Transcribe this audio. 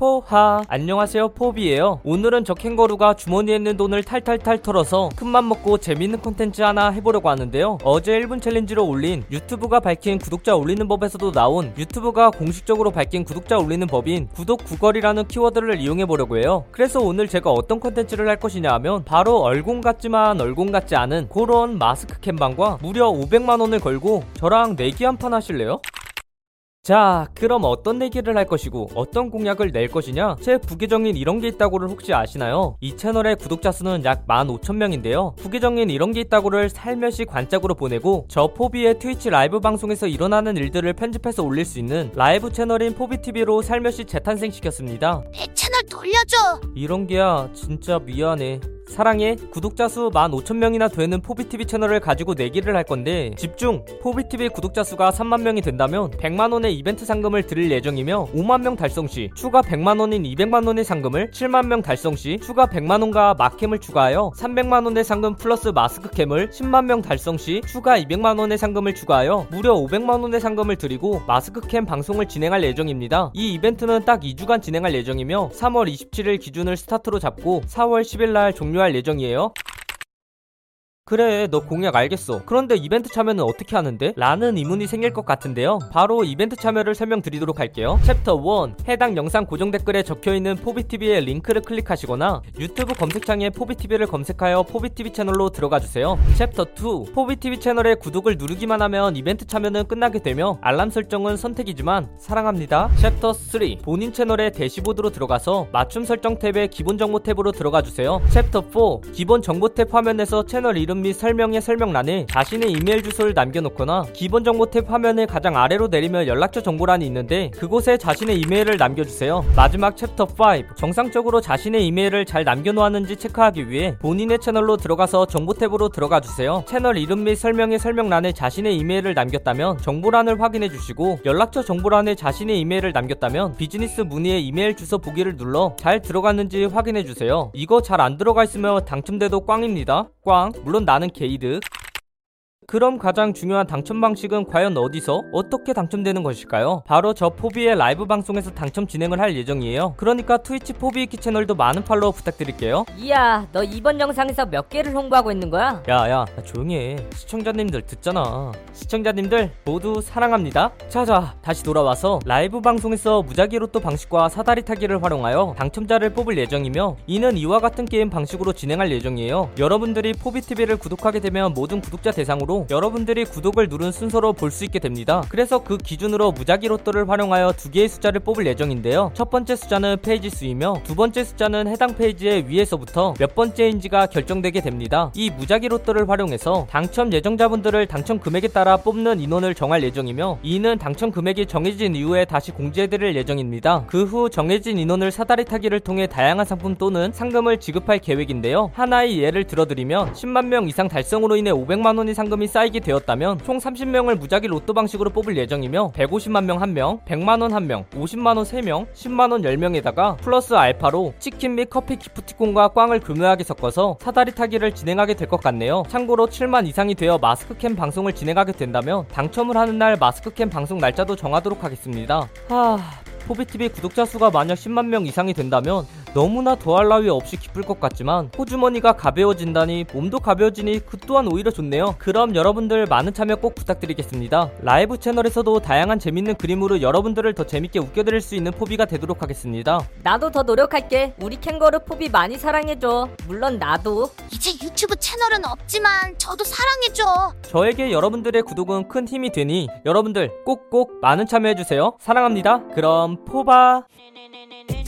포하. 안녕하세요 포비예요. 오늘은 저 캥거루가 주머니에 있는 돈을 탈탈탈 털어서 큰맘 먹고 재밌는 콘텐츠 하나 해보려고 하는데요. 어제 1분 챌린지로 올린 유튜브가 밝힌 구독자 올리는 법에서도 나온 유튜브가 공식적으로 밝힌 구독자 올리는 법인 구독 구걸이라는 키워드를 이용해 보려고 해요. 그래서 오늘 제가 어떤 콘텐츠를 할 것이냐 하면 바로 얼공 같지만 얼공 같지 않은 그런 마스크 캠방과 무려 500만원을 걸고 저랑 내기 한 판 하실래요? 자, 그럼 어떤 내기를 할 것이고 어떤 공약을 낼 것이냐? 제 부계정인 이런 게 있다고를 혹시 아시나요? 이 채널의 구독자 수는 약 15,000명인데요. 부계정인 이런 게 있다고를 살며시 관짝으로 보내고 저 포비의 트위치 라이브 방송에서 일어나는 일들을 편집해서 올릴 수 있는 라이브 채널인 포비TV로 살며시 재탄생시켰습니다. 내 채널 돌려줘. 이런 게야 진짜 미안해. 사랑해 구독자 수 15,000명이나 되는 포비TV 채널을 가지고 내기를 할 건데 집중 포비TV 구독자 수가 3만 명이 된다면 100만 원의 이벤트 상금을 드릴 예정이며 5만 명 달성 시 추가 100만 원인 200만 원의 상금을 7만 명 달성 시 추가 100만 원과 마캠을 추가하여 300만 원의 상금 플러스 마스크캠을 10만 명 달성 시 추가 200만 원의 상금을 추가하여 무려 500만 원의 상금을 드리고 마스크캠 방송을 진행할 예정입니다. 이 이벤트는 딱 2주간 진행할 예정이며 3월 27일 기준을 스타트로 잡고 4월 10일 날 종료 할 예정이에요. 그래 너 공약 알겠어. 그런데 이벤트 참여는 어떻게 하는데? 라는 의문이 생길 것 같은데요. 바로 이벤트 참여를 설명드리도록 할게요. 챕터 1 해당 영상 고정 댓글에 적혀있는 포비TV의 링크를 클릭하시거나 유튜브 검색창에 포비TV를 검색하여 포비TV 채널로 들어가주세요. 챕터 2 포비TV 채널에 구독을 누르기만 하면 이벤트 참여는 끝나게 되며 알람 설정은 선택이지만 사랑합니다. 챕터 3 본인 채널의 대시보드로 들어가서 맞춤 설정 탭의 기본 정보 탭으로 들어가주세요. 챕터 4 기본 정보 탭 화면에서 채널 이름 및 설명의 설명란에 자신의 이메일 주소를 남겨놓거나 기본 정보 탭 화면의 가장 아래로 내리면 연락처 정보란이 있는데 그곳에 자신의 이메일을 남겨주세요. 마지막 챕터 5 정상적으로 자신의 이메일을 잘 남겨놓았는지 체크하기 위해 본인의 채널로 들어가서 정보 탭으로 들어가 주세요. 채널 이름 및 설명의 설명란에 자신의 이메일을 남겼다면 정보란을 확인해 주시고 연락처 정보란에 자신의 이메일을 남겼다면 비즈니스 문의의 이메일 주소 보기를 눌러 잘 들어갔는지 확인해 주세요. 이거 잘 안 들어가 있으면 당첨돼도 꽝입니다. 꽝. 물론 나는 개이득. 그럼 가장 중요한 당첨 방식은 과연 어디서 어떻게 당첨되는 것일까요? 바로 저 포비의 라이브 방송에서 당첨 진행을 할 예정이에요. 그러니까 트위치 포비이키 채널도 많은 팔로우 부탁드릴게요. 이야, 너 이번 영상에서 몇 개를 홍보하고 있는 거야? 야야 나 조용히 해 시청자님들 듣잖아 시청자님들 모두 사랑합니다 자자 다시 돌아와서 라이브 방송에서 무작위 로또 방식과 사다리 타기를 활용하여 당첨자를 뽑을 예정이며 이는 이와 같은 게임 방식으로 진행할 예정이에요 여러분들이 포비TV를 구독하게 되면 모든 구독자 대상으로 여러분들이 구독을 누른 순서로 볼 수 있게 됩니다 그래서 그 기준으로 무작위 로또를 활용하여 두 개의 숫자를 뽑을 예정인데요 첫 번째 숫자는 페이지 수이며 두 번째 숫자는 해당 페이지의 위에서부터 몇 번째인지가 결정되게 됩니다 이 무작위 로또를 활용해서 당첨 예정자분들을 당첨 금액에 따라 뽑는 인원을 정할 예정이며 이는 당첨 금액이 정해진 이후에 다시 공지해드릴 예정입니다. 그 후 정해진 인원을 사다리 타기를 통해 다양한 상품 또는 상금을 지급할 계획인데요. 하나의 예를 들어드리면 10만 명 이상 달성으로 인해 500만 원의 상금 이 쌓이게 되었다면 총 30명을 무작위 로또 방식으로 뽑을 예정이며 150만 원 1명, 100만 원 1명, 50만 원 3명, 10만 원 10명에다가 플러스 알파로 치킨 및 커피 기프티콘과 꽝을 교묘하게 섞어서 사다리 타기를 진행하게 될 것 같네요. 참고로 7만 이상이 되어 마스크캠 방송을 진행하게 된다면 당첨을 하는 날 마스크캠 방송 날짜도 정하도록 하겠습니다. 하... 포비TV 구독자 수가 만약 10만 명 이상이 된다면 너무나 더할 나위 없이 기쁠 것 같지만 호주머니가 가벼워진다니 몸도 가벼워지니 그 또한 오히려 좋네요. 그럼 여러분들 많은 참여 꼭 부탁드리겠습니다. 라이브 채널에서도 다양한 재밌는 그림으로 여러분들을 더 재밌게 웃겨드릴 수 있는 포비가 되도록 하겠습니다. 나도 더 노력할게. 우리 캥거루 포비 많이 사랑해줘. 물론 나도. 이제 유튜브 채널은 없지만 저도 사랑해줘. 저에게 여러분들의 구독은 큰 힘이 되니 여러분들 꼭꼭 많은 참여해주세요. 사랑합니다. 그럼 포바. 네네네네네.